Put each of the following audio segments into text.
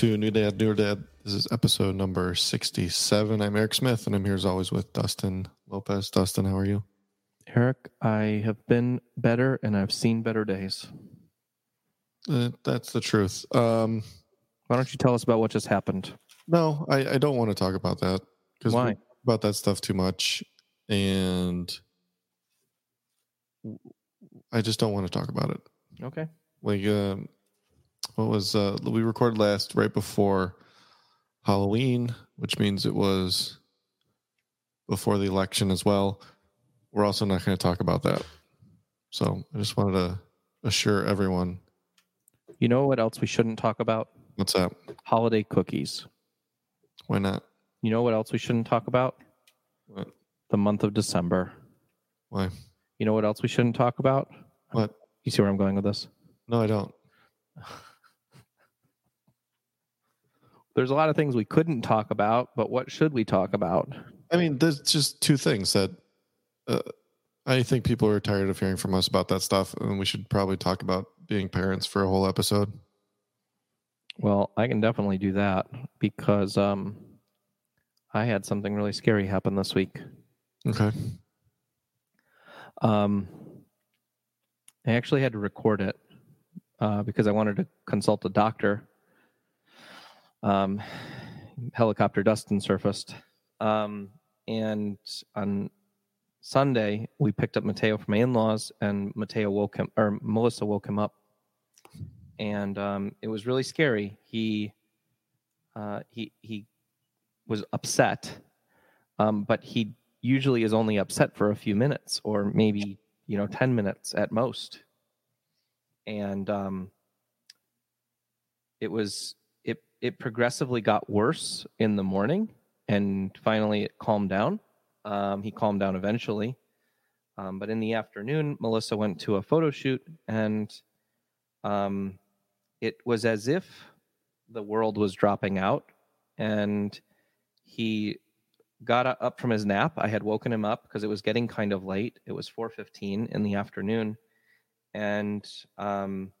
Hey, everybody, welcome to New Dad, New Dad. This is episode number 67. I'm Eric Smith, and I'm here as always with Dustin Lopez. Dustin, how are you? Eric, I have been better and I've seen better days. Uh, that's the truth. Um, Why don't you tell us about what just happened? no, I, I don't want to talk about that because Why? about that stuff too much, and I just don't want to talk about it. Okay. Like, um, what was uh, we recorded last right before Halloween, which means it was before the election as well. We're also not going to talk about that. So I just wanted to assure everyone. You know what else we shouldn't talk about? What's that? Holiday cookies. Why not? You know what else we shouldn't talk about? What? The month of December. Why? You know what else we shouldn't talk about? What? You see where I'm going with this? No, I don't. There's a lot of things we couldn't talk about, but what should we talk about? I mean, there's just two things that uh, I think people are tired of hearing from us about that stuff, and we should probably talk about being parents for a whole episode. Well, I can definitely do that because um, I had something really scary happen this week. Okay. Um, I actually had to record it uh, because I wanted to consult a doctor. Um, helicopter Dustin surfaced, um, and on Sunday we picked up Mateo from my in-laws, and Mateo woke him, or Melissa woke him up, and um, it was really scary. He uh, he he was upset, um, but he usually is only upset for a few minutes or maybe you know 10 minutes at most. And um it was it progressively got worse in the morning and finally it calmed down um he calmed down eventually um, but in the afternoon melissa went to a photo shoot and um it was as if the world was dropping out and he got up from his nap. I had woken him up because it was getting kind of late. It was 4:15 in the afternoon, and um,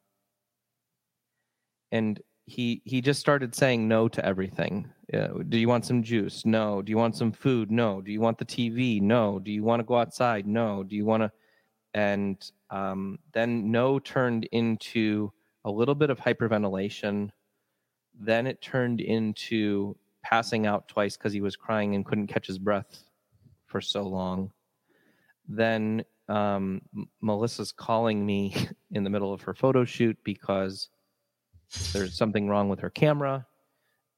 and he he just started saying no to everything. Uh, do you want some juice? No. Do you want some food? No. Do you want the TV? No. Do you want to go outside? No. Do you want to? And um, then no turned into a little bit of hyperventilation. Then it turned into passing out twice because he was crying and couldn't catch his breath for so long. Then um, Melissa's calling me in the middle of her photo shoot because there's something wrong with her camera,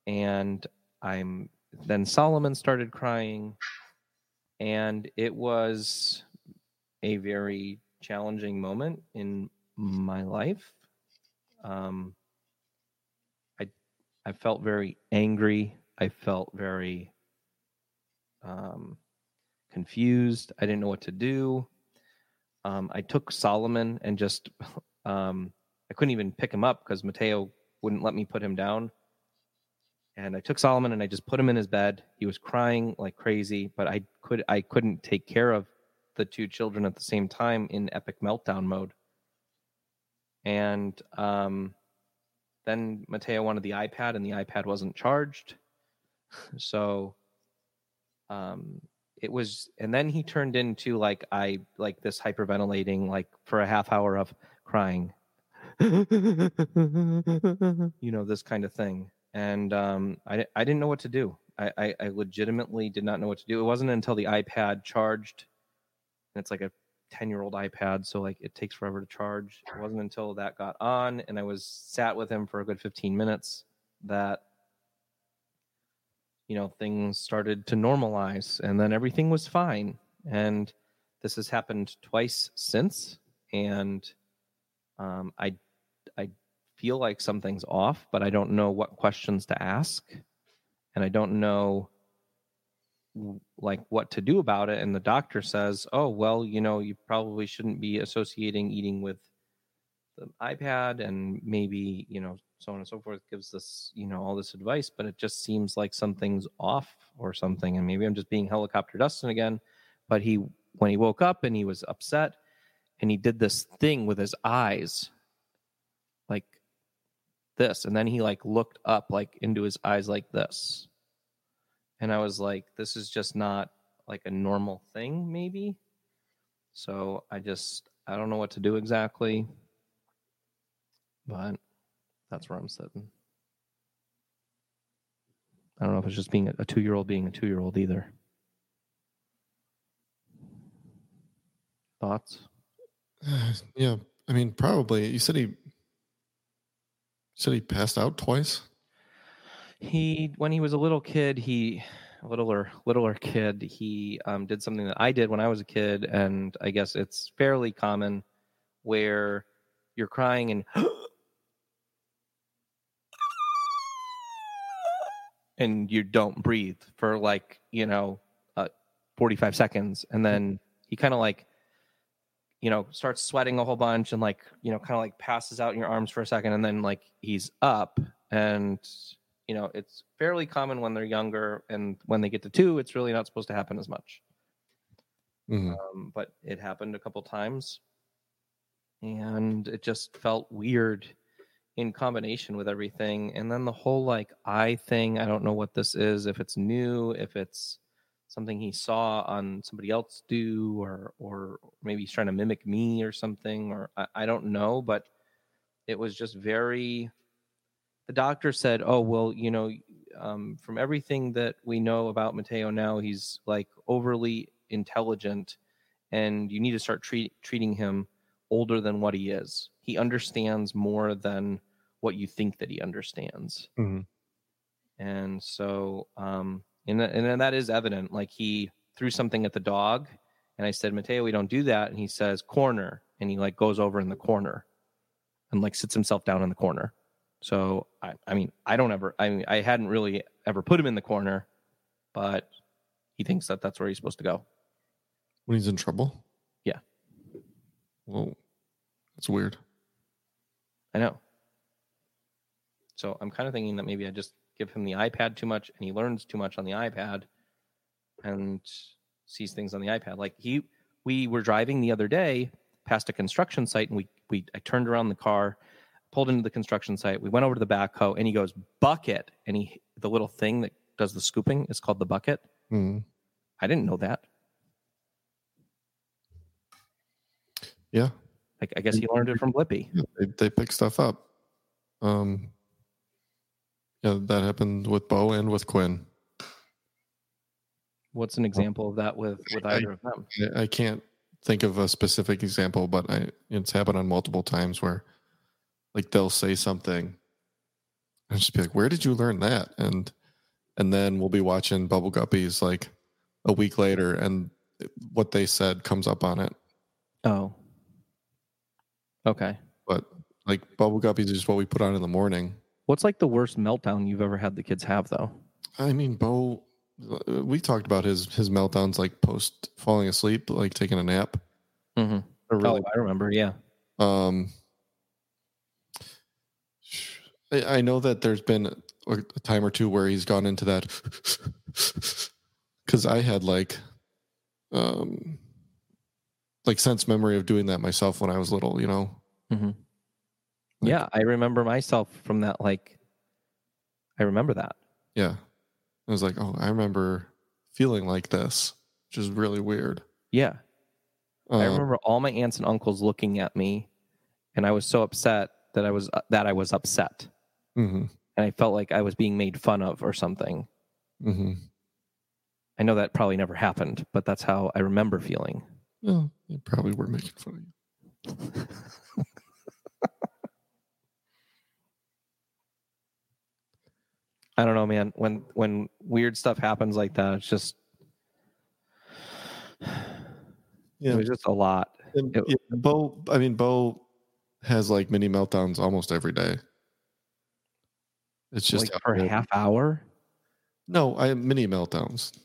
and I'm then Solomon started crying, and it was a very challenging moment in my life. Um, I I felt very angry. I felt very um, confused. I didn't know what to do. Um, I took Solomon and just um, I couldn't even pick him up because Mateo wouldn't let me put him down. And I took Solomon and I just put him in his bed. He was crying like crazy, but I could I couldn't take care of the two children at the same time in epic meltdown mode. And um, then Mateo wanted the iPad, and the iPad wasn't charged. So um, it was, and then he turned into like I like this hyperventilating, like for a half hour of crying, you know, this kind of thing. And um, I I didn't know what to do. I, I I legitimately did not know what to do. It wasn't until the iPad charged, and it's like a 10 year old iPad, so like it takes forever to charge. It wasn't until that got on and I was sat with him for a good 15 minutes that you know things started to normalize and then everything was fine. And this has happened twice since and um, I I feel like something's off, but I don't know what questions to ask. And I don't know like what to do about it. And the doctor says oh well you know you probably shouldn't be associating eating with the ipad and maybe you know so on and so forth gives this you know all this advice but it just seems like something's off or something. And maybe i'm just being helicopter dustin again but he when he woke up and he was upset and he did this thing with his eyes like this, and then he like looked up like into his eyes like this, and I was like, this is just not like a normal thing, maybe. So I just I don't know what to do exactly, but that's where I'm sitting. I don't know if it's just being a, two year old being a two year old either. Thoughts? yeah, I mean, probably. You said he said he passed out twice. He when he was a little kid, he littler littler kid, he um, did something that I did when I was a kid, and I guess it's fairly common where you're crying and and you don't breathe for like you know uh, 45 seconds and then he kind of like you know starts sweating a whole bunch and like you know kind of like passes out in your arms for a second and then like he's up. And you know it's fairly common when they're younger and when they get to two it's really not supposed to happen as much. Mhm. um, but it happened a couple times. And it just felt weird in combination with everything. And then the whole like eye thing i don't know what this is if it's new if it's something he saw on somebody else do or or maybe he's trying to mimic me or something or i, I don't know but it was just very the doctor said oh well you know um, from everything that we know about mateo now he's like overly intelligent and you need to start treat, treating him older than what he is he understands more than what you think that he understands Mhm. and so um and, th- and then that is evident like he threw something at the dog and i said mateo we don't do that and he says corner and he like goes over in the corner and like sits himself down in the corner so i, I mean i don't ever i mean i hadn't really ever put him in the corner but he thinks that that's where he's supposed to go When he's in trouble. Yeah. Whoa, that's weird. I know. So I'm kind of thinking that maybe I just give him the iPad too much and he learns too much on the iPad and sees things on the iPad. Like he we were driving the other day past a construction site and we we I turned around the car, pulled into the construction site, we went over to the backhoe and he goes, bucket. And he the little thing that does the scooping is called the bucket. Mhm. I didn't know that. Yeah, Like I guess he learned it from Blippi. yeah, they they pick stuff up. Um, yeah, that happened with Bo and with Quinn. What's an example of that with with I- either of them? I, I can't think of a specific example, but I it's happened on multiple times where like they'll say something and just be like, "Where did you learn that?" and and then we'll be watching Bubble Guppies like a week later, and what they said comes up on it. Oh. Okay. But like Bubble Guppies is what we put on in the morning. What's like the worst meltdown you've ever had the kids have though? I mean, Bo, we talked about his his meltdowns like post falling asleep, like taking a nap. Mm-hmm. Really, oh, I remember. Yeah. um, I, I know that there's been a, a time or two where he's gone into that because I had like, um, like sense memory of doing that myself when I was little. You know, Mm-hmm. Yeah, I remember myself from that. Like, I remember that. yeah. I was like, oh, I remember feeling like this, which is really weird. Yeah, I Um, remember all my aunts and uncles looking at me, and I was so upset that I was uh, that I was upset, mhm, and I felt like I was being made fun of or something. mhm. I know that probably never happened, but that's how I remember feeling. Well, they probably were making fun of you. I don't know, man. When when weird stuff happens like that, it's just Yeah. it was just a lot. And, It- yeah, Bo, I mean, Bo has like mini meltdowns almost every day. It's just like for a half hour. No, I have mini meltdowns.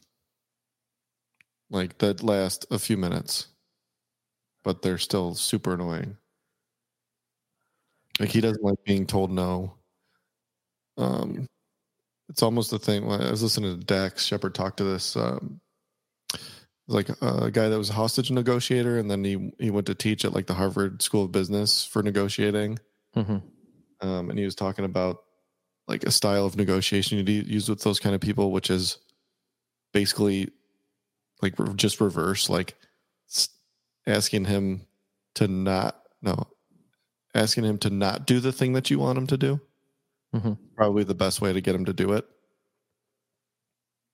Like that last a few minutes, but they're still super annoying. Like he doesn't like being told no. Um, it's almost the thing. I was listening to Dax Shepard talk to this. Um, like a guy that was a hostage negotiator, and then he he went to teach at like the Harvard School of Business for negotiating. Mm-hmm. um, and he was talking about like a style of negotiation you use with those kind of people, which is basically like just reverse, like asking him to not no, asking him to not do the thing that you want him to do. Mm-hmm. Probably the best way to get him to do it.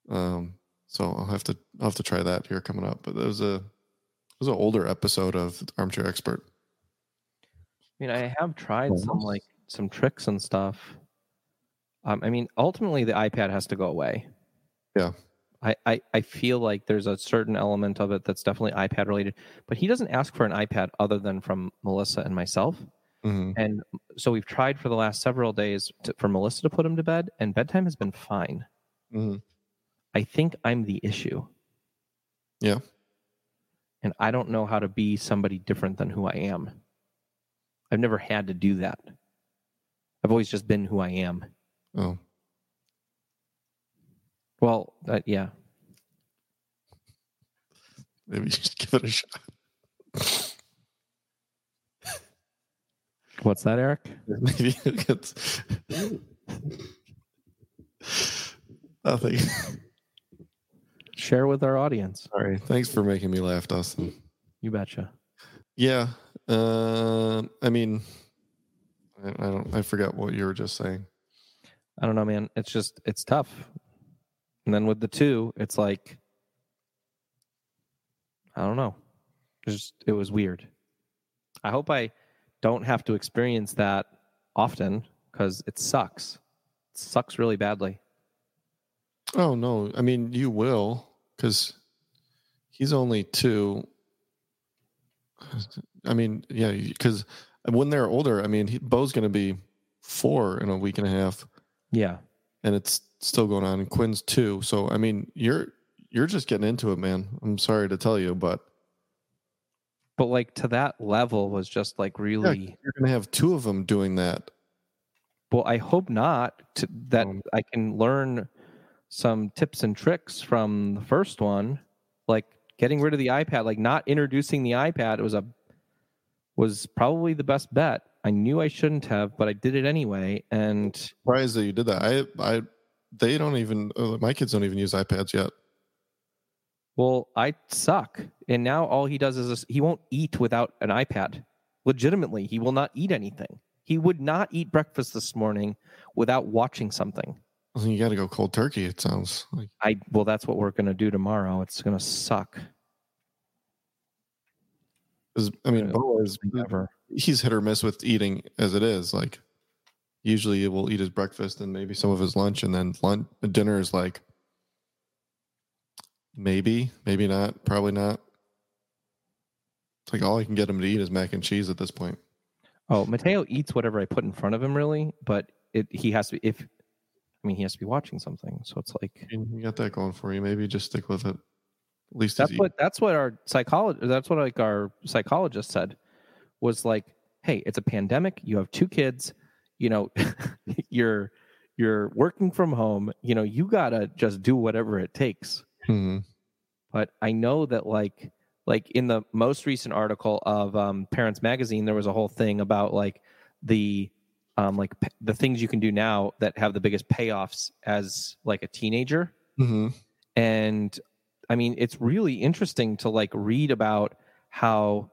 Um, so I'll have to I'll have to try that here coming up. But it was a it was an older episode of Armchair Expert. I mean, I have tried some like some tricks and stuff. Um, I mean, ultimately the iPad has to go away. Yeah. I, I, I feel like there's a certain element of it that's definitely iPad related, but he doesn't ask for an iPad other than from Melissa and myself. Mm-hmm. And so we've tried for the last several days to, for Melissa to put him to bed, and bedtime has been fine. Mm-hmm. I think I'm the issue. Yeah. And I don't know how to be somebody different than who I am. I've never had to do that. I've always just been who I am. Oh. Well, uh, yeah. Maybe just give it a shot. What's that, Eric? Maybe it's nothing. Share with our audience. Sorry. Thanks for making me laugh, Dustin. You betcha. Yeah. Uh, I mean, I, I don't. I forgot what you were just saying. I don't know, man. It's just it's tough. And then with the two, it's like I don't know. It, just, it was weird. I hope I don't have to experience that often because it sucks. It sucks really badly. Oh no! I mean, you will because he's only two. I mean, yeah, because when they're older, I mean, he, Bo's going to be four in a week and a half. Yeah, and it's still going on. And Quinn's two. So I mean, you're you're just getting into it, man. I'm sorry to tell you, but but like to that level was just like really. Yeah, you're going to have two of them doing that. Well, I hope not. To, that um, I can learn some tips and tricks from the first one, like getting rid of the iPad, like not introducing the iPad. It was a was probably the best bet. I knew I shouldn't have, but I did it anyway. And surprised that you did that. I, I, they don't even. Uh, my kids don't even use iPads yet. Well, I suck, and now all he does is this, he won't eat without an iPad. Legitimately, he will not eat anything. He would not eat breakfast this morning without watching something. Well, you got to go cold turkey. It sounds like I. Well, that's what we're going to do tomorrow. It's going to suck. I mean, uh, Bo is never. He's hit or miss with eating as it is. Like, usually he will eat his breakfast and maybe some of his lunch, and then lunch dinner is like maybe, maybe not, probably not. It's like all I can get him to eat is mac and cheese at this point. Oh, Mateo eats whatever I put in front of him, really, but it he has to if I mean he has to be watching something, so it's like you got that going for you. Maybe just stick with it. At least that's what that's what our psychologist that's what like our psychologist said was like, hey, it's a pandemic. You have two kids. You know, you're you're working from home. You know, you gotta just do whatever it takes. Mm-hmm. But I know that like like in the most recent article of um, Parents Magazine, there was a whole thing about like the um, like p- the things you can do now that have the biggest payoffs as like a teenager. Mm-hmm. And I mean, it's really interesting to like read about how,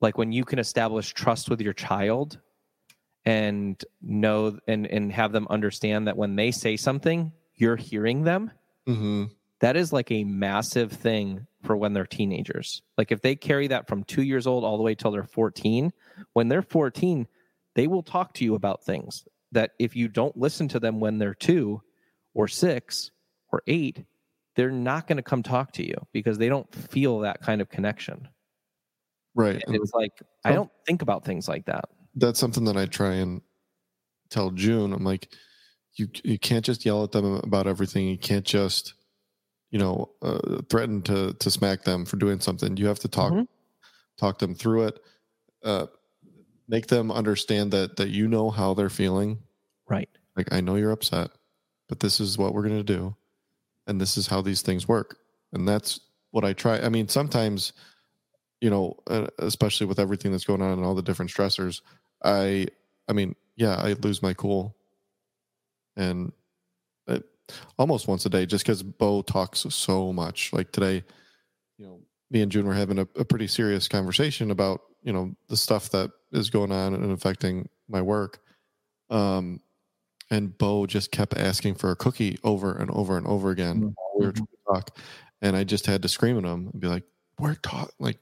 like, when you can establish trust with your child and know and and have them understand that when they say something, you're hearing them. Mm-hmm. That is like a massive thing for when they're teenagers. Like if they carry that from two years old all the way till they're 14, when they're 14, they will talk to you about things that if you don't listen to them when they're two or six or eight, they're not going to come talk to you because they don't feel that kind of connection. Right. And it's like, I don't think about things like that. That's something that I try and tell June. I'm like, you, you can't just yell at them about everything. You can't just, you know, uh, threaten to, to smack them for doing something. You have to talk, mm-hmm. talk them through it. Uh, make them understand that, that you know how they're feeling. Right. Like, I know you're upset, but this is what we're going to do and this is how these things work and that's what i try i mean sometimes you know uh, especially with everything that's going on and all the different stressors i I mean, yeah, I lose my cool, and it, almost once a day, just because Bo talks so much. Like today, you know, me and June were having a, a pretty serious conversation about you know the stuff that is going on and affecting my work. Um, and Bo just kept asking for a cookie over and over and over again. Mm-hmm. We were trying to talk, and I just had to scream at him and be like, "We're talking." Like,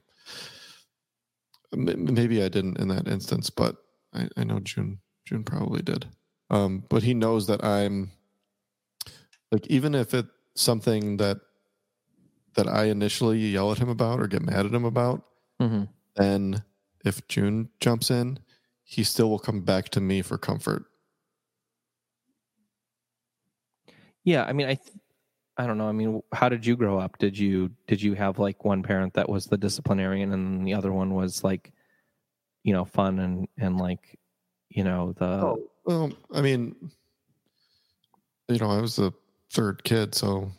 m- maybe I didn't in that instance, but I, I know June June probably did. Um, but he knows that I'm like, even if it's something that that I initially yell at him about or get mad at him about, Mhm. then if June jumps in, he still will come back to me for comfort. Yeah, I mean, I, th- I don't know. I mean, how did you grow up? Did you did you have like one parent that was the disciplinarian, and the other one was like, you know, fun and and like, you know, the Oh, well, I mean, you know, I was the third kid, so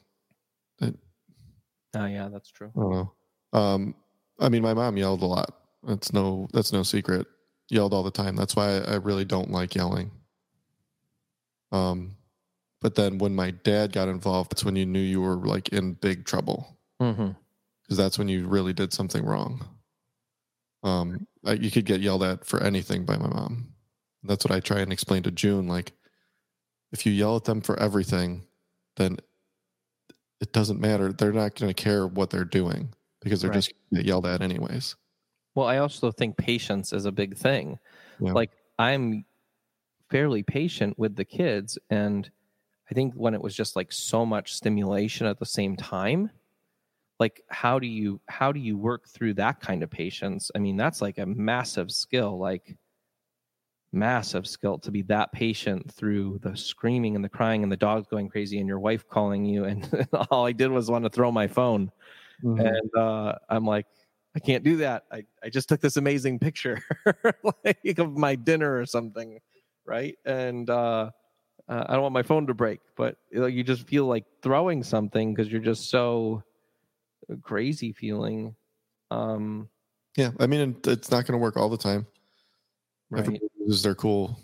oh yeah, that's true. I don't know. Um, I mean, my mom yelled a lot. That's no, that's no secret. Yelled all the time. That's why I, I really don't like yelling. Um, but then when my dad got involved, that's when you knew you were like in big trouble Mm-hmm. because that's when you really did something wrong. Um, like you could get yelled at for anything by my mom. That's what I try and explain to June. Like, if you yell at them for everything, then it doesn't matter. They're not going to care what they're doing because they're Right. just yelled at anyways. Well, I also think patience is a big thing. Yeah. Like I'm fairly patient with the kids and I think when it was just like so much stimulation at the same time, like how do you how do you work through that kind of patience? I mean, that's like a massive skill, like massive skill to be that patient through the screaming and the crying and the dogs going crazy and your wife calling you and all I did was want to throw my phone and uh, I'm like, I can't do that. I, I just took this amazing picture like of my dinner or something, right? And uh, uh, I don't want my phone to break, but you, know, you just feel like throwing something because you're just so crazy feeling. Um, yeah, I mean, it's not going to work all the time. right. Everybody loses their cool.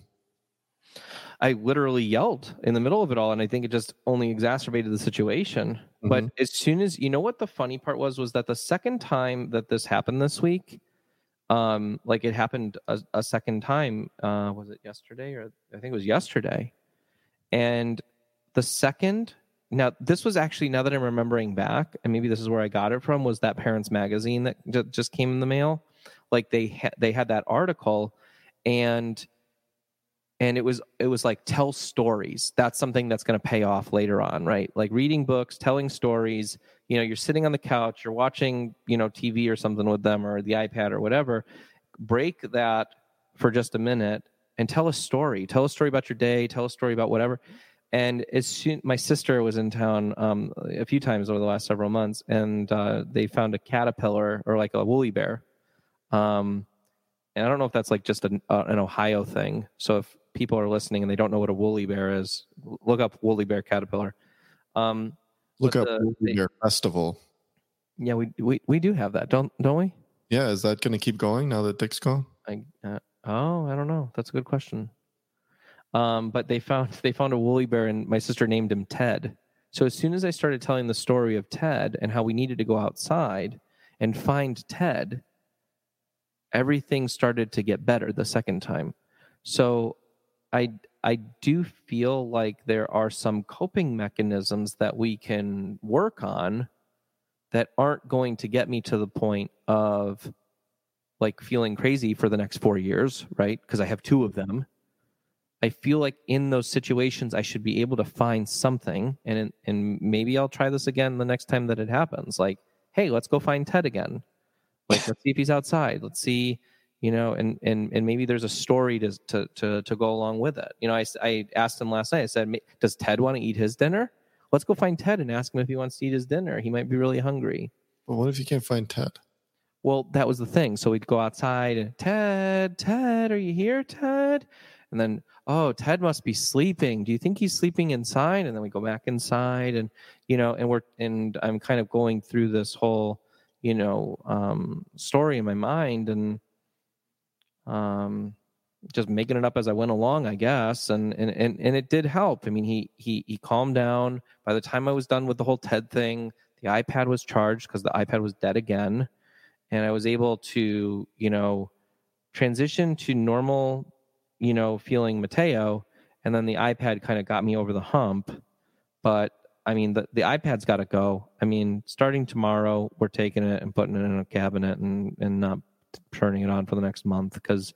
I literally yelled in the middle of it all, and I think it just only exacerbated the situation. But as soon as you know what the funny part was, was that the second time that this happened this week, um, like it happened a, a second time. Uh, was it yesterday or I think it was yesterday? And the second, now this was actually now that I'm remembering back, and maybe this is where I got it from, was that Parents Magazine that ju- just came in the mail. Like they ha- they had that article, and and it was it was like tell stories. That's something that's going to pay off later on right? Like reading books telling stories you know you're sitting on the couch you're watching you know tv or something with them or the ipad or whatever. Break that for just a minute and tell a story. Tell a story about your day tell a story about whatever. And as soon my sister was in town um, a few times over the last several months and uh, they found a caterpillar or like a woolly bear. Um, and I don't know if that's like just an, uh, an Ohio thing. So if people are listening and they don't know what a woolly bear is, look up woolly bear caterpillar. Um, Look up the- Woolly they- Bear Festival. yeah, we, we we do have that, don't don't we? Yeah, is that going to keep going now that Dick's gone? I uh, oh, I don't know. That's a good question. Um, but they found they found a woolly bear, and my sister named him Ted. So as soon as I started telling the story of Ted and how we needed to go outside and find Ted, everything started to get better the second time. So I I do feel like there are some coping mechanisms that we can work on that aren't going to get me to the point of like feeling crazy for the next 4 years, right? Because I have two of them. I feel like in those situations I should be able to find something and and maybe I'll try this again the next time that it happens. Like, hey, let's go find Ted again. Like let's see if he's outside. Let's see, you know, and and and maybe there's a story to to to, to go along with it. You know, I I asked him last night. I said, "Does Ted want to eat his dinner? Let's go find Ted and ask him if he wants to eat his dinner. He might be really hungry." But what if you can't find Ted? Well, that was the thing. So we'd go outside and Ted, Ted, are you here, Ted? And then, oh, Ted must be sleeping. Do you think he's sleeping inside? And then we go back inside and you know, and we're and I'm kind of going through this whole, you know, um story in my mind and um just making it up as I went along, I guess. And and and, and it did help. I mean, he he he calmed down. By the time I was done with the whole Ted thing, the iPad was charged because the iPad was dead again, and I was able to you know transition to normal, you know, feeling Mateo, and then the iPad kind of got me over the hump. But I mean, the, the iPad's got to go. I mean, starting tomorrow, we're taking it and putting it in a cabinet and, and not turning it on for the next month because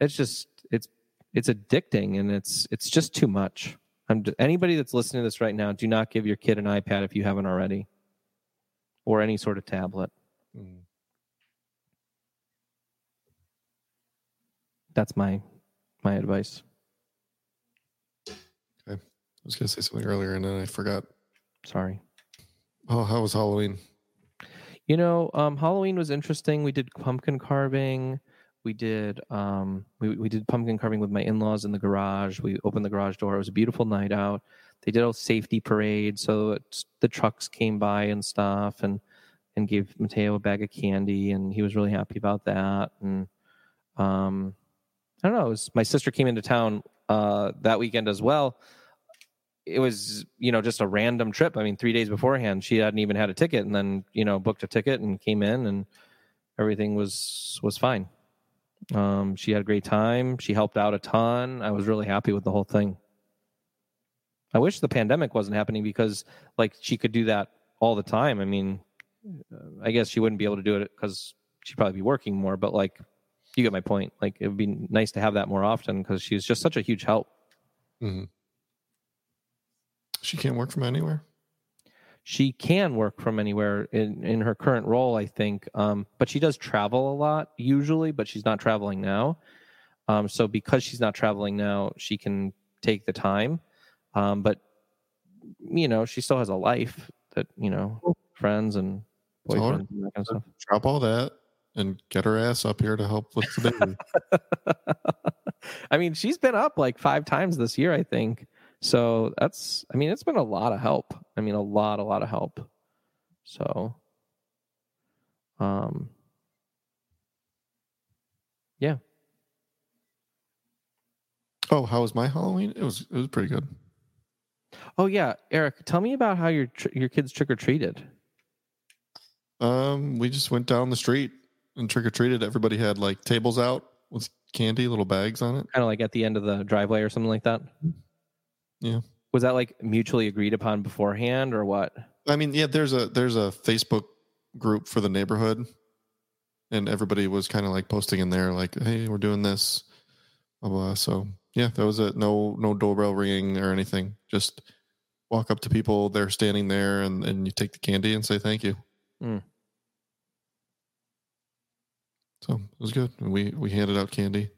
it's just it's it's addicting and it's it's just too much. I'm anybody that's listening to this right now, do not give your kid an iPad if you haven't already, or any sort of tablet. Mm. That's my my advice. I was gonna say something earlier and then I forgot. Sorry. Oh, how was Halloween? You know, um, Halloween was interesting. We did pumpkin carving. We did um, we we did pumpkin carving with my in-laws in the garage. We opened the garage door. It was a beautiful night out. They did a safety parade, so the trucks came by and stuff, and and gave Mateo a bag of candy, and he was really happy about that. And um, I don't know. Was, my sister came into town uh, that weekend as well. It was, you know, just a random trip. I mean, three days beforehand, she hadn't even had a ticket, and then, you know, booked a ticket and came in, and everything was was fine. Um, she had a great time. She helped out a ton. I was really happy with the whole thing. I wish the pandemic wasn't happening because, like, she could do that all the time. I mean, I guess she wouldn't be able to do it because she'd probably be working more. But like, you get my point. Like it would be nice to have that more often because she's just such a huge help. Mm-hmm. She can't work from anywhere. She can work from anywhere in, in her current role, I think. Um, but she does travel a lot usually, but she's not traveling now. Um, so because she's not traveling now, she can take the time. Um, but you know, she still has a life that you know, friends and boyfriends and that kind of stuff. Drop all that and get her ass up here to help with the baby. I mean, she's been up like five times this year, I think. So that's, I mean, it's been a lot of help. I mean, a lot, a lot of help. So, um, yeah. Oh, how was my Halloween? It was, it was pretty good. Oh yeah, Eric, tell me about how your your kids trick or treated. Um, we just went down the street and trick or treated, everybody had like tables out with candy, little bags on it. Kind of like at the end of the driveway or something like that. Yeah. Was that like mutually agreed upon beforehand or what? I mean, yeah, there's a there's a Facebook group for the neighborhood and everybody was kind of like posting in there like, "Hey, we're doing this." Blah, blah. So, yeah, that was it. No no doorbell ringing or anything. Just walk up to people, they're standing there and and you take the candy and say thank you. Mm. So it was good. We we handed out candy.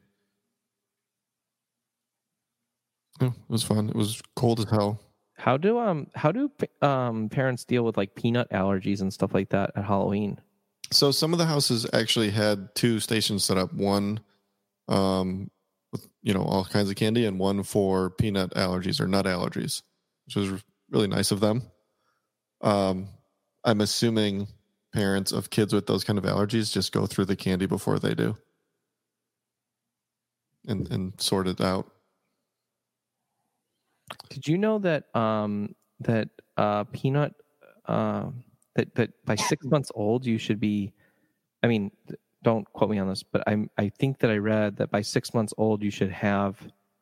Oh, it was fun. It was cold as hell. How do um how do um parents deal with like peanut allergies and stuff like that at Halloween? So some of the houses actually had two stations set up. One, um, with you know all kinds of candy, and one for peanut allergies or nut allergies, which was really nice of them. Um, I'm assuming parents of kids with those kind of allergies just go through the candy before they do and and sort it out did you know that um that uh peanut uh that that by six months old you should be i mean don't quote me on this but i'm i think that i read that by six months old you should have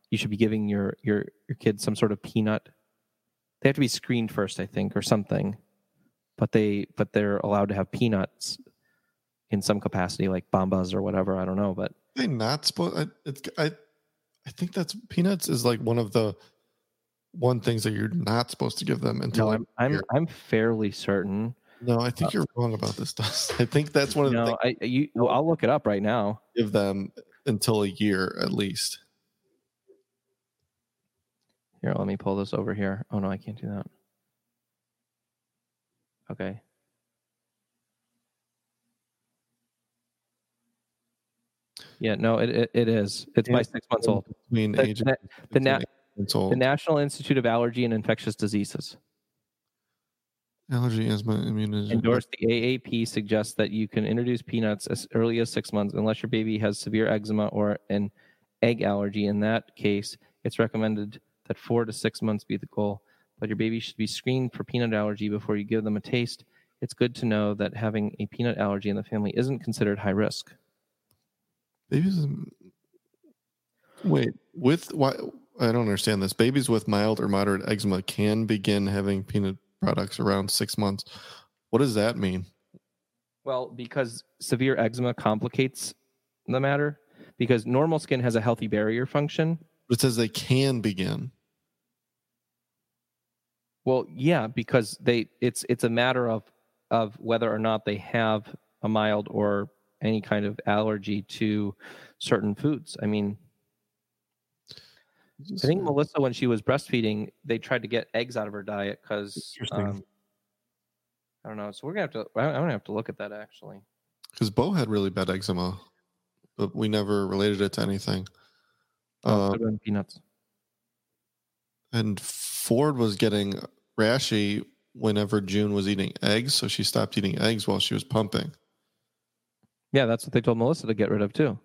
you should be giving your your your kids some sort of peanut they have to be screened first i think or something but they but they're allowed to have peanuts in some capacity, like Bambas or whatever. I don't know, but they not supposed. I, it's I I think that's peanuts is like one of the one things that you're not supposed to give them until no, I'm I'm, I'm fairly certain. No, I think uh, you're wrong about this. Dust. I think that's one of no, the. No, I you. Well, I'll look it up right now. Give them until a year at least. Here, let me pull this over here. Oh no, I can't do that. Okay. Yeah, no, it it, it is. It's by six months old. Between the, age the, the, na- the National Institute of Allergy and Infectious Diseases. Allergy, asthma, immunization. Endorsed the AAP suggests that you can introduce peanuts as early as six months unless your baby has severe eczema or an egg allergy. In that case, it's recommended that four to six months be the goal. But your baby should be screened for peanut allergy before you give them a taste. It's good to know that having a peanut allergy in the family isn't considered high risk. Babies. Wait, with why? I don't understand this. Babies with mild or moderate eczema can begin having peanut products around six months. What does that mean? Well, because severe eczema complicates the matter, because normal skin has a healthy barrier function. It says they can begin. Well, yeah, because they it's it's a matter of of whether or not they have a mild or any kind of allergy to certain foods. I mean, I think Melissa, when she was breastfeeding, they tried to get eggs out of her diet because um, I don't know. So we're gonna have to. I'm gonna have to look at that actually. because Bo had really bad eczema, but we never related it to anything. Oh, Uh, been peanuts. and Ford was getting rashy whenever June was eating eggs, so she stopped eating eggs while she was pumping. Yeah, that's what they told Melissa to get rid of too.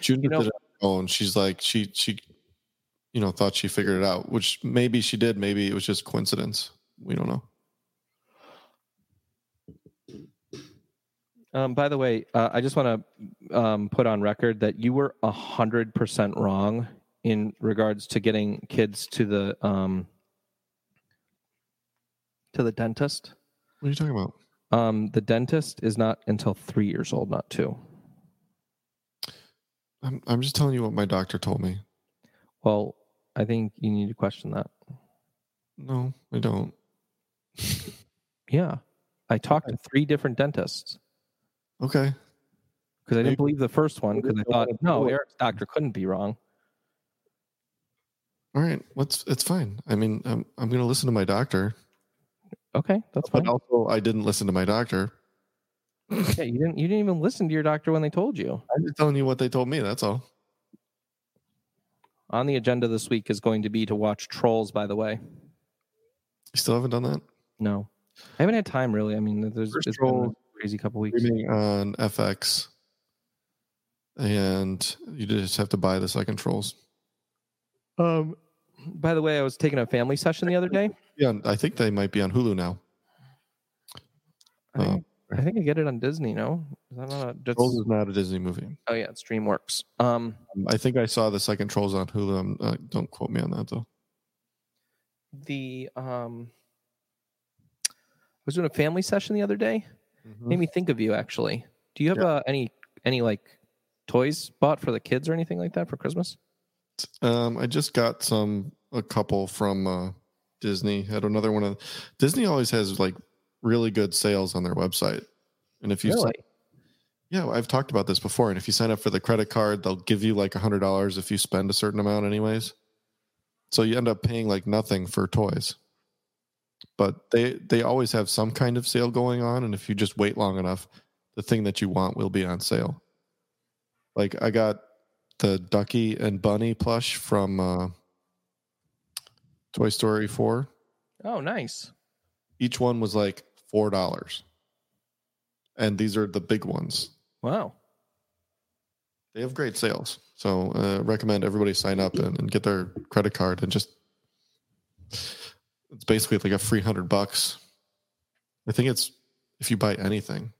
June You know- did it on her own. She's like she she, you know, thought she figured it out, which maybe she did. Maybe it was just coincidence. We don't know. Um, by the way, uh, I just want to um, put on record that you were a hundred percent wrong in regards to getting kids to the um, to the dentist. What are you talking about? Um, the dentist is not until three years old, not two. I'm I'm just telling you what my doctor told me. Well, I think you need to question that. No, I don't. Yeah, I talked to three different dentists Okay. because I didn't believe the first one because I thought, no. Eric's doctor couldn't be wrong. All right. What's it's fine. I mean, I'm I'm gonna listen to my doctor. Okay, that's fine. But also, I didn't listen to my doctor. Yeah, you didn't. You didn't even listen to your doctor when they told you. I'm just telling you what they told me. That's all. On the agenda this week is going to be to watch Trolls. By the way, You still haven't done that? no, I haven't had time really. I mean, there's First it's been a crazy couple weeks. On FX, and you just have to buy the second Trolls. Um, by the way, I was taking a family session the other day. Yeah, I think they might be on Hulu now. I think, I think I get it on Disney. No, is that not a, that's, Trolls is not a Disney movie. oh yeah, it's DreamWorks. Um, I think I saw the second Trolls on Hulu. Uh, don't quote me on that though. the um, I was doing a family session the other day. Mm-hmm. Made me think of you actually. Do you have Yeah. uh, any any like toys bought for the kids or anything like that for Christmas? Um, I just got some a couple from uh, Disney. Had another one of Disney always has like really good sales on their website. And if you sign- yeah, I've talked about this before. And if you sign up for the credit card, they'll give you like a hundred dollars if you spend a certain amount, anyways. So you end up paying like nothing for toys. But they they always have some kind of sale going on, and if you just wait long enough, the thing that you want will be on sale. Like I got the Ducky and Bunny plush from uh, Toy Story 4. Oh, nice. Each one was like $4. And these are the big ones. Wow. They have great sales. So uh, recommend everybody sign up and, and get their credit card and just it's basically like a free hundred bucks. I think it's if you buy anything.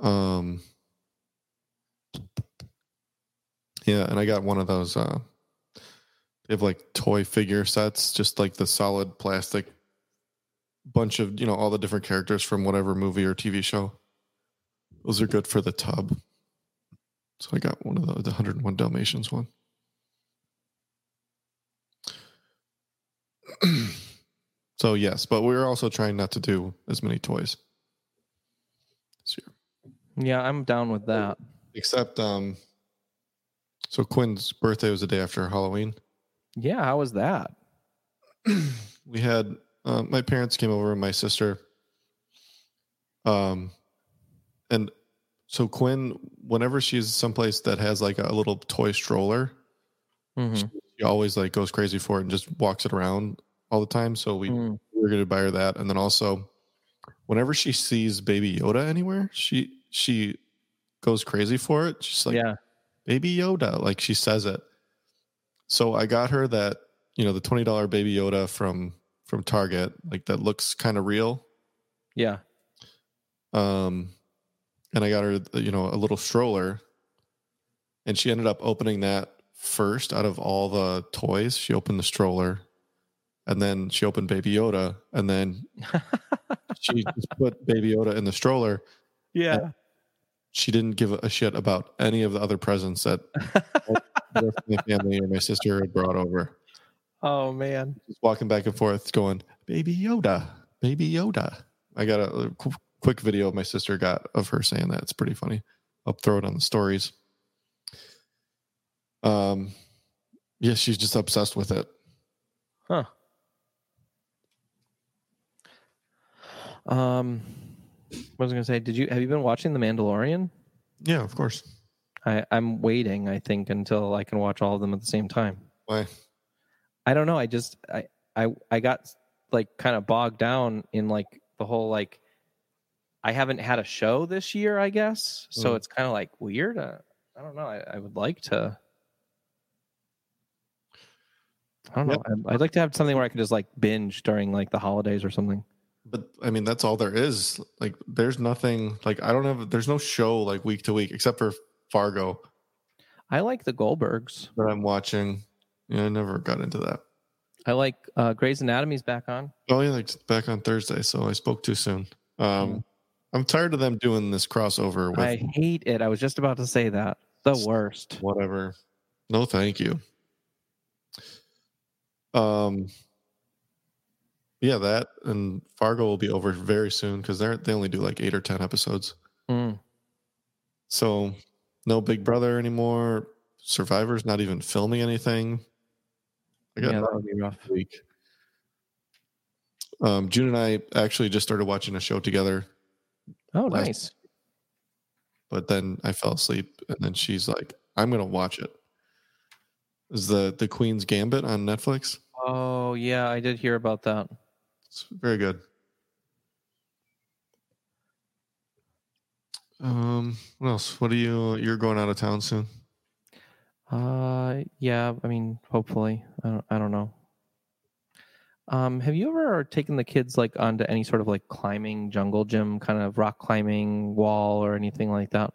Um Yeah, and I got one of those uh they have like toy figure sets, just like the solid plastic bunch of, you know, all the different characters from whatever movie or TV show. Those are good for the tub. So I got one of the, the 101 Dalmatians one. so yes, but we're also trying not to do as many toys this year. Yeah, I'm down with that. Except um so Quinn's birthday was the day after Halloween. Yeah, how was that? we had uh, my parents came over and my sister um and so quinn whenever she's someplace that has like a little toy stroller Mhm. she always like goes crazy for it and just walks it around all the time so we, Mm. we were going to buy her that and then also whenever she sees baby yoda anywhere she she goes crazy for it she's like yeah. Baby Yoda. Like she says it. So I got her that, you know, the $20 Baby Yoda from from Target, like that looks kind of real. Yeah. Um and I got her, you know, a little stroller. And she ended up opening that first out of all the toys. She opened the stroller and then she opened Baby Yoda and then she just put Baby Yoda in the stroller. yeah. She didn't give a shit about any of the other presents that my family or my sister had brought over. Oh man. Just walking back and forth, going, "Baby Yoda, Baby Yoda." I got a, qu- quick video my sister got of her saying that. It's pretty funny. I'll throw it on the stories. Um, yeah, she's just obsessed with it. Huh. Um, what was I gonna say? Did you have you been watching The Mandalorian? Yeah, of course. I, I'm waiting. I think until I can watch all of them at the same time. Why? I don't know. I just I I I got like kind of bogged down in like the whole like I haven't had a show this year. I guess so. Mm. It's kind of like weird. Uh, I don't know. I, I would like to. I don't know. I'd, I'd like to have something where I could just like binge during like the holidays or something. But I mean, that's all there is. Like, there's nothing. Like, I don't have. There's no show like week to week except for Fargo I like the Goldbergs. that I'm watching. Yeah, I never got into that. I like uh, Grey's Anatomy's back on. Oh yeah, like back on Thursday, so I spoke too soon. Um, I'm tired of them doing this crossover with I hate it. I was just about to say that. The worst. whatever. No, thank you. Um, yeah, that and Fargo will be over very soon because they're they only do like eight or ten episodes. Mm. So no Big Brother anymore. Survivor's not even filming anything. I got Yeah, that would be rough. week. Um, June and I actually just started watching a show together, Oh, nice. but then I fell asleep, and then she's like, "I'm gonna watch it." Is the the Queen's Gambit on Netflix? Oh, yeah, I did hear about that. It's very good. Um, what else? What are you? You're going out of town soon. Uh, yeah. I mean, hopefully. I don't. I don't know. Um, have you ever taken the kids like onto any sort of like climbing jungle gym, kind of rock climbing wall or anything like that?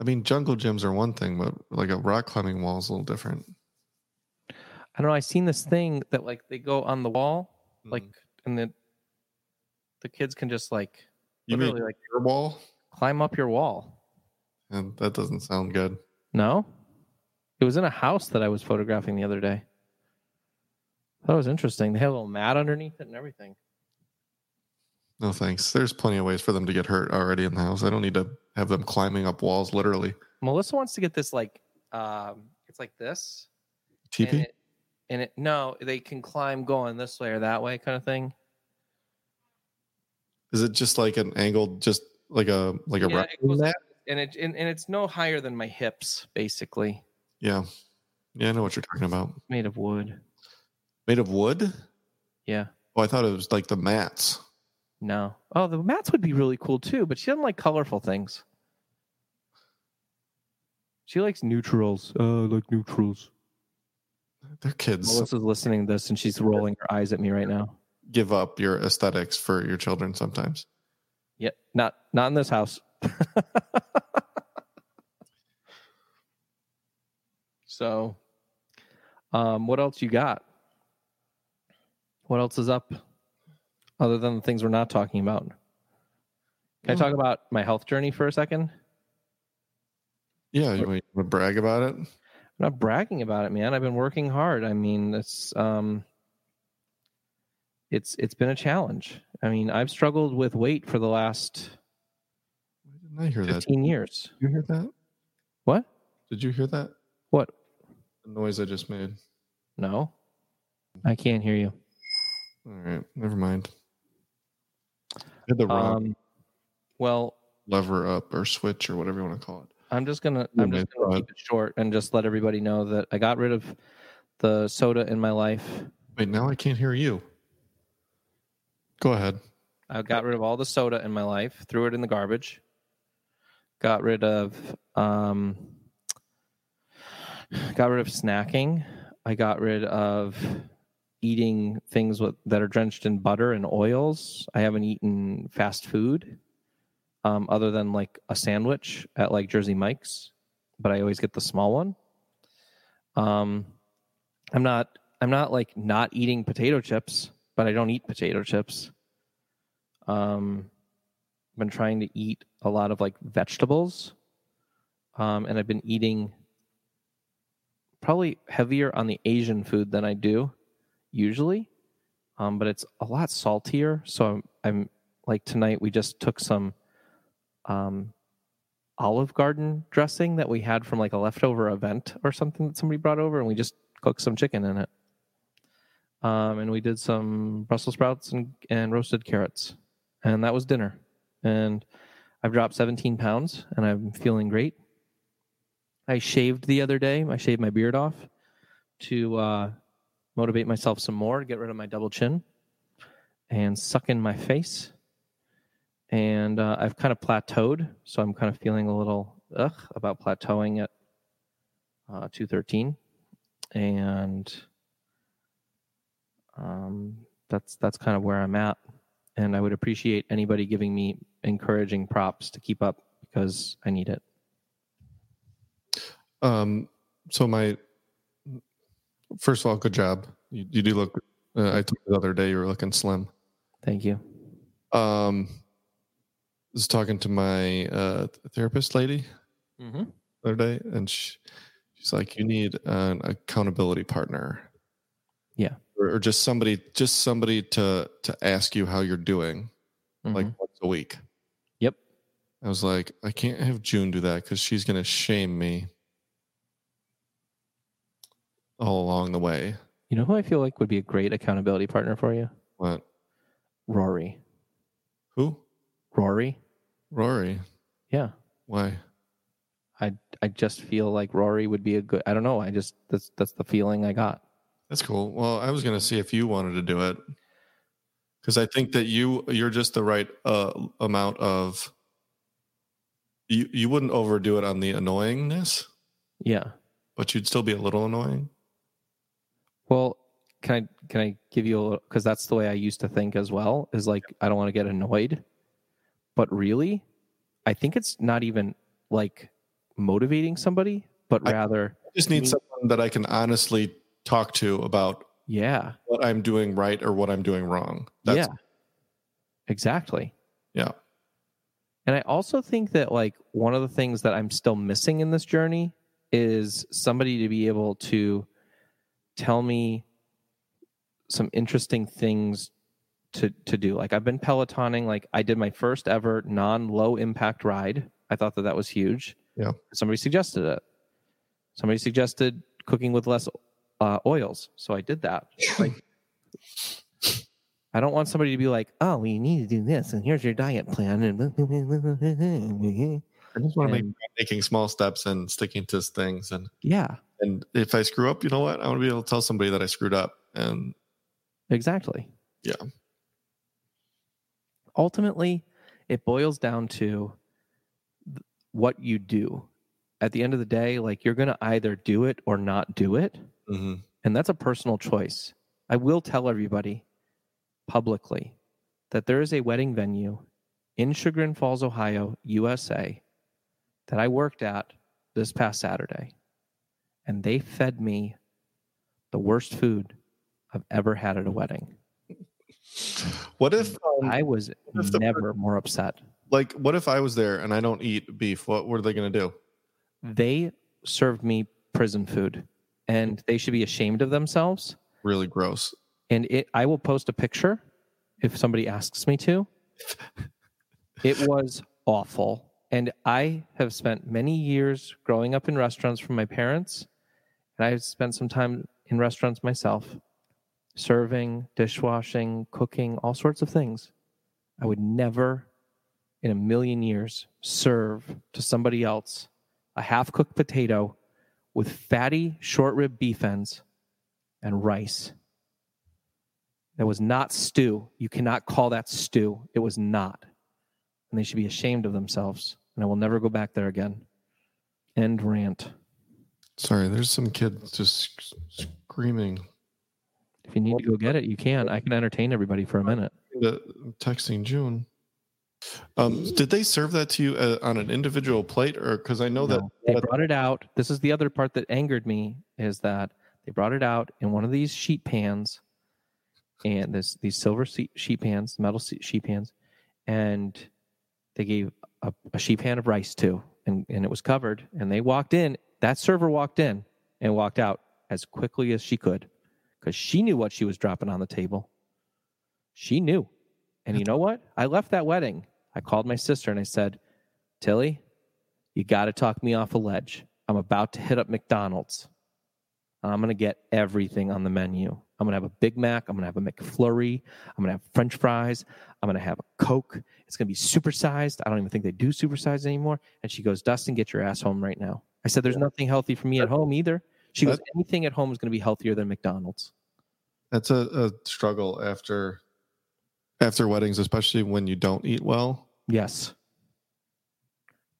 I mean, jungle gyms are one thing, but like a rock climbing wall is a little different. I don't know. I've seen this thing that like they go on the wall, like, Mm. and then the kids can just like you mean literally like your wall, climb up your wall. and that doesn't sound good. No, it was in a house that I was photographing the other day. That was interesting. They had a little mat underneath it and everything. No thanks. There's plenty of ways for them to get hurt already in the house. I don't need to have them climbing up walls literally. Melissa wants to get this like, um, it's like this. And TP. it, and it, no, they can climb going this way or that way, kind of thing. Is it just like an angled, just like a like a Yeah, it wrestling goes and it and, and it's no higher than my hips, basically. Yeah, yeah, I know what you're talking about. Made of wood. Made of wood? Yeah. Oh, I thought it was like the mats. No. Oh, the mats would be really cool too, but she doesn't like colorful things. She likes neutrals. Uh, I like neutrals. They're kids. Melissa's listening to this and she's rolling her eyes at me right now. Give up your aesthetics for your children sometimes. Yeah, not not in this house. so, um, what else you got? What else is up, other than the things we're not talking about? Can I talk about my health journey for a second? Yeah, you want to brag about it? I'm not bragging about it, man. I've been working hard. I mean, it's um, it's it's been a challenge. I mean, I've struggled with weight for the last didn't I hear that? 15 years. Did you hear that? What? Did you hear that? What? The noise I just made. No, I can't hear you. All right, never mind. Hit the wrong Um, well, lever up or switch or whatever you want to call it. I'm just gonna I'm just gonna go keep it short and just let everybody know that I got rid of the soda in my life. Wait, now I can't hear you. Go ahead. I got rid of all the soda in my life, threw it in the garbage. Got rid of um got rid of snacking. I got rid of eating things with, that are drenched in butter and oils. I haven't eaten fast food um, other than like a sandwich at like Jersey Mike's, but I always get the small one. Um, I'm not I'm not like not eating potato chips, but I don't eat potato chips. Um, I've been trying to eat a lot of like vegetables, um, and I've been eating probably heavier on the Asian food than I do usually, um, but it's a lot saltier. So I'm, I'm like tonight we just took some um, Olive Garden dressing that we had from like a leftover event or something that somebody brought over, and we just cooked some chicken in it. Um, and we did some Brussels sprouts and, and roasted carrots, and that was dinner. And I've dropped 17 pounds, and I'm feeling great. I shaved the other day. I shaved my beard off to uh, motivate myself some more, get rid of my double chin, and suck in my face. And uh, I've kind of plateaued, so I'm kind of feeling a little ugh about plateauing at uh, 213, and um, that's that's kind of where I'm at. And I would appreciate anybody giving me encouraging props to keep up because I need it. Um, so my first of all, good job. You, you do look. Uh, I told you the other day you were looking slim. Thank you. Um, I was talking to my uh, therapist lady Mm-hmm. the other day, and she, she's like, "You need an accountability partner." Yeah. Or, or just somebody, just somebody to to ask you how you're doing, like once a week. Mm-hmm. Yep. I was like, I can't have June do that because she's gonna shame me all along the way. You know who I feel like would be a great accountability partner for you? What? Rory. Who? Rory. Rory. Yeah. Why? I I just feel like Rory would be a good. I don't know. I just that's that's the feeling I got. That's cool. Well, I was gonna see if you wanted to do it because I think that you you're just the right uh, amount of. You you wouldn't overdo it on the annoyingness, Yeah. but you'd still be a little annoying. Well, can I can I give you a little because that's the way I used to think as well. Is like I don't want to get annoyed, but really, I think it's not even like motivating somebody, but rather, I just need someone that I can honestly talk to about yeah, what I'm doing right or what I'm doing wrong. That's, yeah, exactly. yeah. And I also think that like one of the things that I'm still missing in this journey is somebody to be able to tell me some interesting things to to do. Like I've been pelotoning. Like I did my first ever non low impact ride. I thought that that was huge. Yeah. Somebody suggested it. Somebody suggested cooking with less uh, oils, so I did that. Like. I don't want somebody to be like, "Oh, well, you need to do this, and here's your diet plan." And I just want to make making small steps and sticking to things and yeah, and if I screw up, you know what? I want to be able to tell somebody that I screwed up. And exactly. Yeah. Ultimately, it boils down to what you do. At the end of the day, like you're going to either do it or not do it, mhm. and that's a personal choice. I will tell everybody publicly that there is a wedding venue in Chagrin Falls, Ohio, USA, that I worked at this past Saturday, and they fed me the worst food I've ever had at a wedding. what if um, I was if the never more upset. like what if I was there and I don't eat beef? What were they going to do? They served me prison food, and they should be ashamed of themselves. Really gross. and it I will post a picture if somebody asks me to. It was awful. And I have spent many years growing up in restaurants from my parents, and I've spent some time in restaurants myself, serving, dishwashing, cooking, all sorts of things. I would never in a million years serve to somebody else a half cooked potato with fatty short rib beef ends and rice. That was not stew. You cannot call that stew. It was not. And they should be ashamed of themselves. And I will never go back there again. End rant. Sorry, there's some kid just screaming. If you need to go get it, you can. I can entertain everybody for a minute. The, texting June. Um, did they serve that to you uh, on an individual plate, or because I know that No, they brought it out. This is the other part that angered me is that they brought it out in one of these sheet pans, and this these silver sheet pans, metal sheet pans, and they gave a, a sheet pan of rice too, and and it was covered. And they walked in. That server walked in and walked out as quickly as she could, because she knew what she was dropping on the table. She knew, and you know what? I left that wedding. I called my sister and I said, Tilly, you got to talk me off a ledge. I'm about to hit up McDonald's. I'm going to get everything on the menu. I'm going to have a Big Mac. I'm going to have a McFlurry. I'm going to have French fries. I'm going to have a Coke. It's going to be supersized. I don't even think they do supersized anymore. And she goes, Dustin, get your ass home right now. I said, There's nothing healthy for me at home either. She goes, Anything at home is going to be healthier than McDonald's. that's a, a struggle after after weddings, especially when you don't eat well. Yes.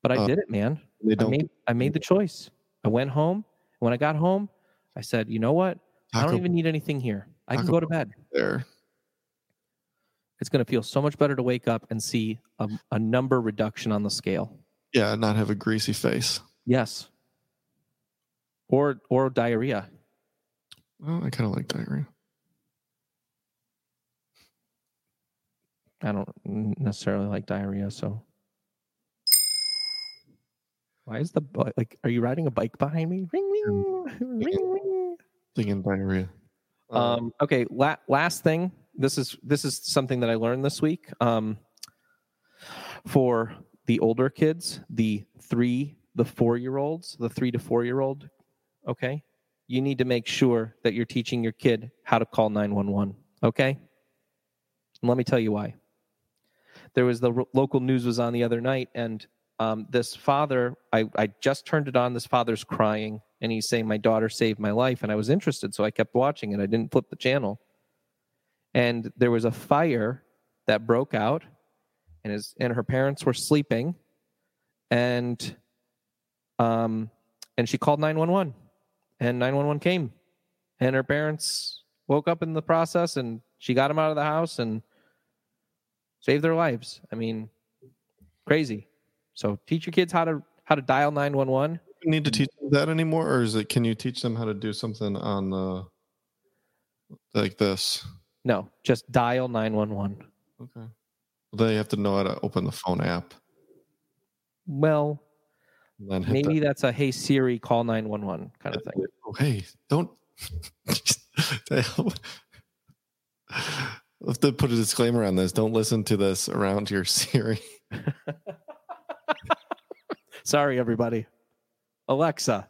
But I Uh, did it, man. They I don't made, I made the choice. I went home. When I got home, I said, You know what? I don't even need anything here. I can go to bed. there. It's going to feel so much better to wake up and see a, a number reduction on the scale. Yeah, and not have a greasy face. Yes. Or or diarrhea. Well, I kind of like diarrhea. I don't necessarily like diarrhea, so. Why is the bi- like? Are you riding a bike behind me? Ring ring ring ring. Thinking diarrhea. Uh, Um, okay, la- last thing. This is this is something that I learned this week. Um, for the older kids, the three, the four year olds, the three to four year old, okay, you need to make sure that you're teaching your kid how to call nine one one. Okay, and let me tell you why. There was the r- local news was on the other night, and um, this father, I, I just turned it on. This father's crying, and he's saying, "My daughter saved my life," and I was interested, so I kept watching, and I didn't flip the channel. And there was a fire that broke out, and his and her parents were sleeping, and um, and she called nine one one, and nine one one came, and her parents woke up in the process, and she got them out of the house and saved their lives. I mean, crazy. So teach your kids how to how to dial nine one one. you need to teach them that anymore, or is it? Can you teach them how to do something on the like this? No, just dial nine one one. Okay. They have to know how to open the phone app. Well, then maybe the- that's a hey Siri, call nine one one kind of thing. Oh, hey, don't. We'll have to put a disclaimer on this. Don't listen to this around your Siri. Sorry, everybody. Alexa.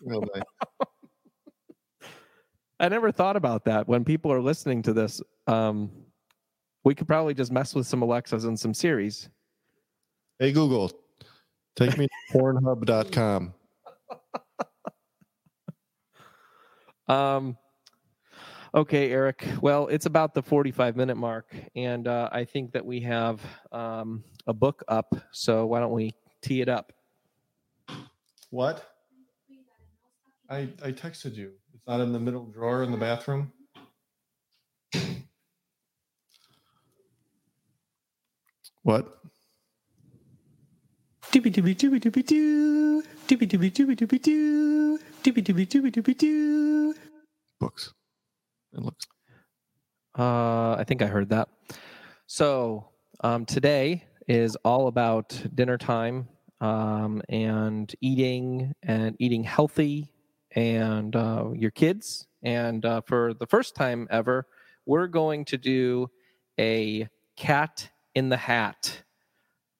Nice. I never thought about that. When people are listening to this, um, we could probably just mess with some Alexas and some Siris. Hey Google, take me to Pornhub.com. Um, okay, Eric. Well, it's about the 45 minute mark, and uh, I think that we have um, a book up. So why don't we tee it up? What? I I texted you. It's not in the middle drawer in the bathroom. What? Doobie doobie doobie doobie doo. Doobie doobie doobie doobie doo. Doobie doobie doobie doobie doo. Books. It looks. Uh, I think I heard that. So um, today is all about dinner time um, and eating and eating healthy and uh, your kids. And uh, for the first time ever, we're going to do a cat in the hat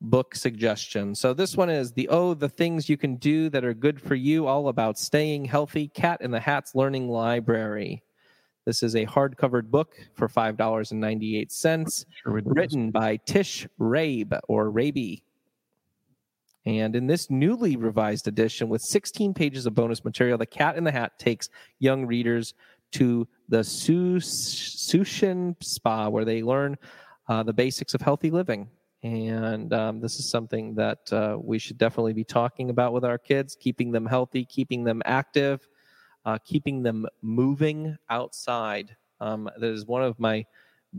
book suggestion. So this one is the oh the things you can do that are good for you all about staying healthy cat in the hat's learning library. This is a hardcovered book for $5.98 Sure we did this. written by Tish Rabe or Raby. And in this newly revised edition with 16 pages of bonus material, The Cat in the Hat takes young readers to the Su- Sushin Spa, where they learn uh, the basics of healthy living. And um, this is something that uh, we should definitely be talking about with our kids, keeping them healthy, keeping them active, uh, keeping them moving outside. Um, that is one of my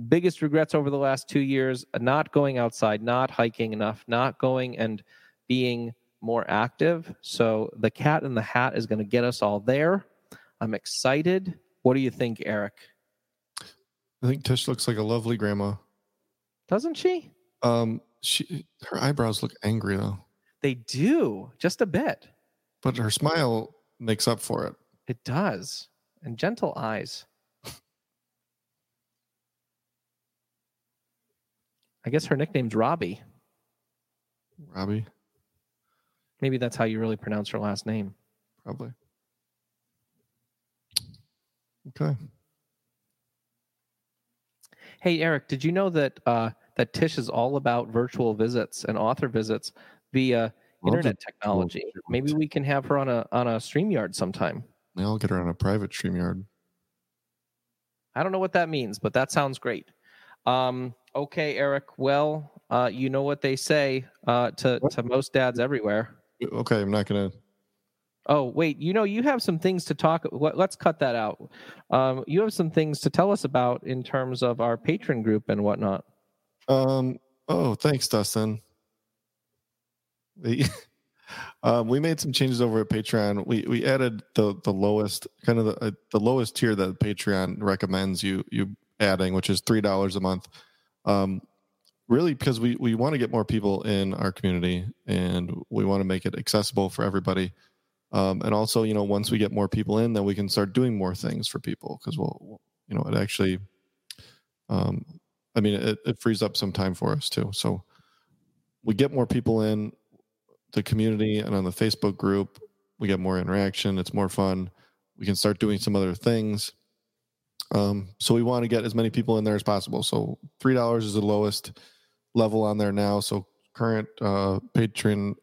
biggest regrets over the last two years not going outside, not hiking enough, not going and being more active. So the cat in the hat is going to get us all there. I'm excited. What do you think, Eric? I think Tish looks like a lovely grandma. Doesn't she? Um, she her eyebrows look angry though, They do, just a bit. but her smile makes up for it. It does. And gentle eyes. I guess her nickname's Robbie. Robbie, Maybe that's how you really pronounce her last name. probably. Okay. Hey, Eric, did you know that uh, that Tish is all about virtual visits and author visits via Love internet technology? Maybe we can have her on a on a StreamYard sometime. I'll get her on a private StreamYard. I don't know what that means, but that sounds great. Um, okay, Eric. Well, uh, you know what they say uh, to to most dads everywhere. Okay, I'm not gonna. Oh, wait. You know, you have some things to talk. Let, let's cut that out. Um, you have some things to tell us about in terms of our patron group and whatnot. Um. Oh, thanks, Dustin. The, um, we made some changes over at Patreon. We we added the the lowest kind of the uh, the lowest tier that Patreon recommends you you adding, which is three dollars a month. Um, really because we we want to get more people in our community and we want to make it accessible for everybody. Um, and also, you know, once we get more people in, then we can start doing more things for people because we'll, you know, it actually, um, I mean, it, it frees up some time for us too. So we get more people in the community and on the Facebook group, we get more interaction. It's more fun. We can start doing some other things. Um, so we want to get as many people in there as possible. So three dollars is the lowest level on there now. So current uh, patron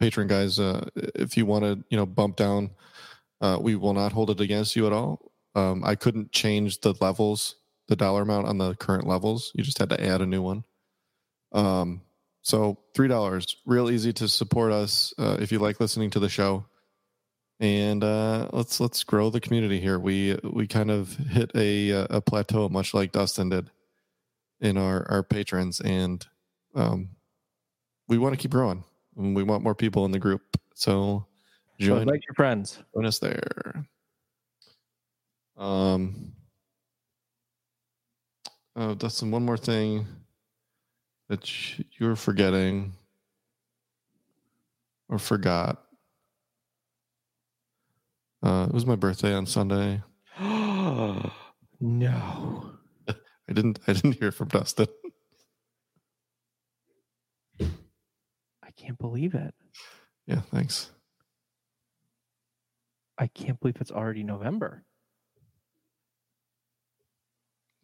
patron guys, uh, if you want to, you know, bump down, uh, we will not hold it against you at all. Um, I couldn't change the levels, the dollar amount on the current levels. You just had to add a new one. Um, so three dollars, real easy to support us uh, if you like listening to the show. And uh, let's let's grow the community here. We we kind of hit a a plateau, much like Dustin did in our our patrons, and um, we want to keep growing. We want more people in the group. So So join invite your friends. join us there. Um, oh, Dustin, one more thing that you were forgetting or forgot. Uh, it was my birthday on Sunday. no. I didn't. I didn't hear from Dustin. I can't believe it. Yeah, thanks. I can't believe it's already November.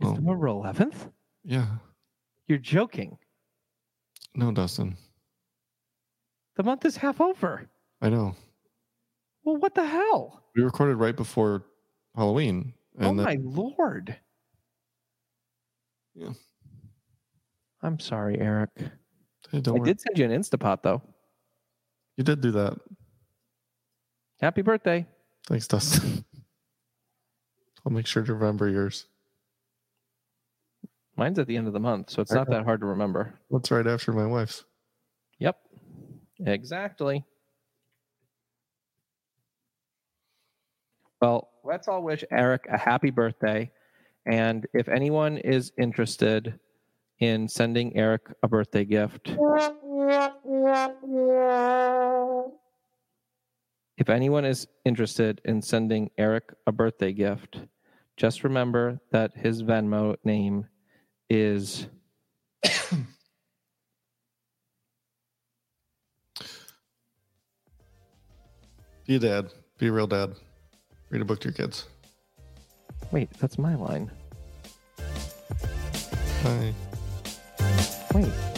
It's Well- November 11th? Yeah, You're joking. No, Dustin. The month is half over. I know. Well, what the hell? We recorded right before Halloween, and oh then, my lord. Yeah. I'm sorry, Eric. hey, I worry. did send you an Instapot though. You did do that. Happy birthday. Thanks, Dustin. I'll make sure to remember yours. Mine's at the end of the month, so it's not that hard to remember. What's right after my wife's? Yep. Exactly. Well, let's all wish Eric a happy birthday. And if anyone is interested in sending Eric a birthday gift, if anyone is interested in sending Eric a birthday gift, just remember that his Venmo name is Be a dad. Be a real dad. Read a book to your kids. wait, that's my line. Bye. Wait.